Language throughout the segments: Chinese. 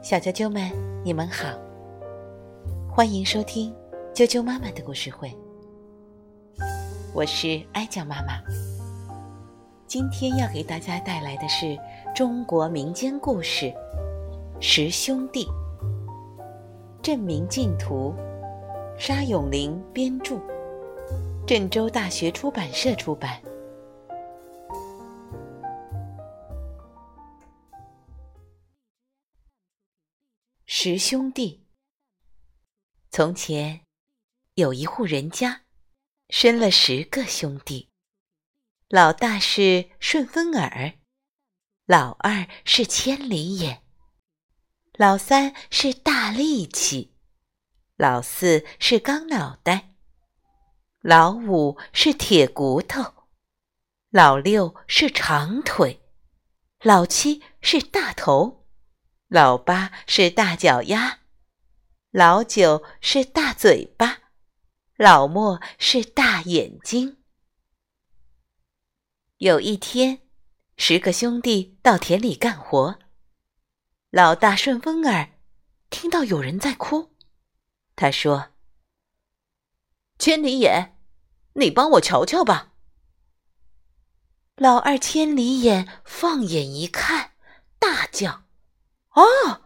小啾啾们，你们好，欢迎收听啾啾妈妈的故事会。我是哀酱妈妈，今天要给大家带来的是中国民间故事《十兄弟》，郑明镜图，沙永林编著，郑州大学出版社出版。十兄弟。从前，有一户人家，生了十个兄弟。老大是顺风耳，老二是千里眼，老三是大力气，老四是钢脑袋，老五是铁骨头，老六是长腿，老七是大头。老八是大脚丫，老九是大嘴巴，老莫是大眼睛。有一天，十个兄弟到田里干活，老大顺风耳听到有人在哭，他说：“千里眼，你帮我瞧瞧吧。”老二千里眼放眼一看，大叫。啊，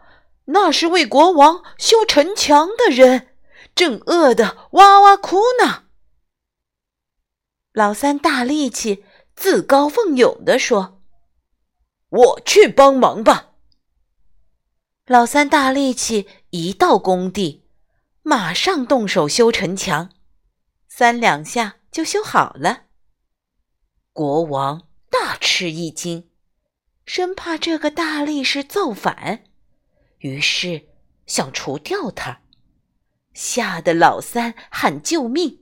那是为国王修城墙的人，正饿得哇哇哭呢。老三大力气自告奋勇地说：“我去帮忙吧。”老三大力气一到工地，马上动手修城墙，三两下就修好了。国王大吃一惊。生怕这个大力士造反，于是想除掉他，吓得老三喊救命，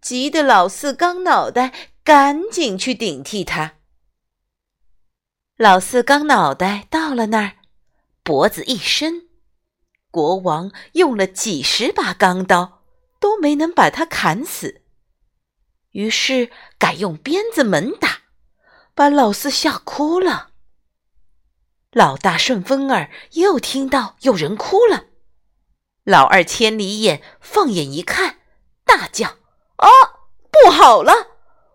急得老四钢脑袋赶紧去顶替他。老四钢脑袋到了那儿，脖子一伸，国王用了几十把钢刀都没能把他砍死，于是改用鞭子猛打，把老四吓哭了。老大顺风耳又听到有人哭了，老二千里眼放眼一看，大叫：“啊，不好了！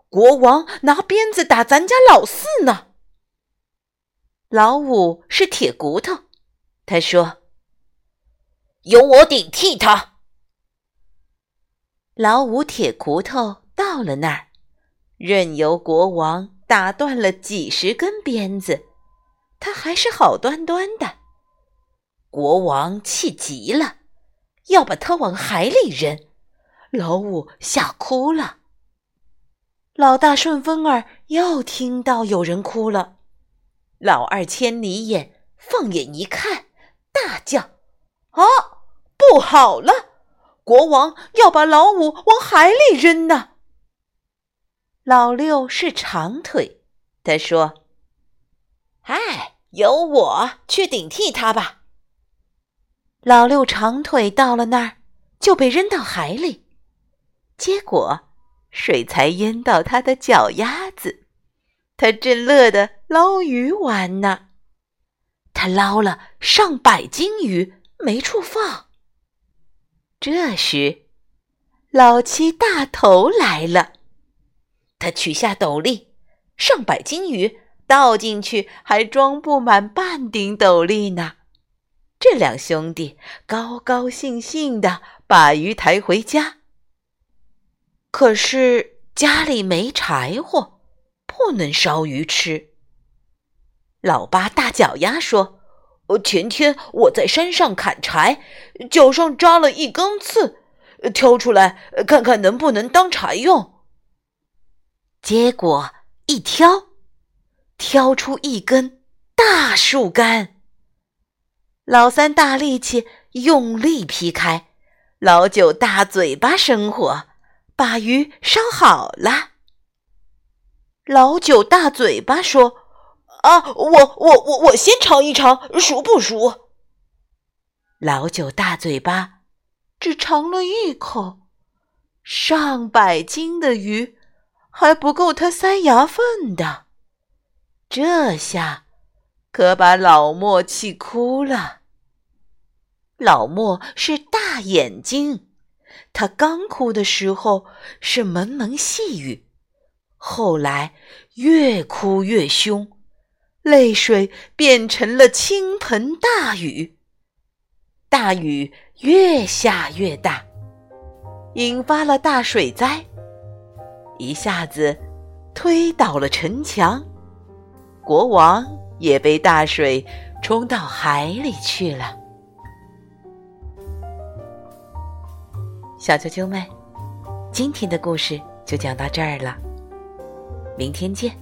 国王拿鞭子打咱家老四呢！”老五是铁骨头，他说：“由我顶替他。”老五铁骨头到了那儿，任由国王打断了几十根鞭子。他还是好端端的，国王气急了，要把他往海里扔。老五吓哭了。老大顺风耳又听到有人哭了，老二千里眼放眼一看，大叫：“啊，不好了！国王要把老五往海里扔呢！”老六是长腿，他说。由我去顶替他吧。老六长腿到了那儿，就被扔到海里，结果水才淹到他的脚丫子，他正乐得捞鱼玩呢。他捞了上百斤鱼，没处放。这时，老七大头来了，他取下斗笠，上百斤鱼。倒进去还装不满半顶斗笠呢。这两兄弟高高兴兴的把鱼抬回家。可是家里没柴火，不能烧鱼吃。老八大脚丫说：“前天我在山上砍柴，脚上扎了一根刺，挑出来看看能不能当柴用。”结果一挑。挑出一根大树干，老三大力气用力劈开，老九大嘴巴生火，把鱼烧好了。老九大嘴巴说：“啊，我我我我先尝一尝，熟不熟？”老九大嘴巴只尝了一口，上百斤的鱼还不够他塞牙缝的。这下，可把老莫气哭了。老莫是大眼睛，他刚哭的时候是蒙蒙细雨，后来越哭越凶，泪水变成了倾盆大雨。大雨越下越大，引发了大水灾，一下子推倒了城墙，国王也被大水冲到海里去了。小啾啾们，今天的故事就讲到这儿了，明天见。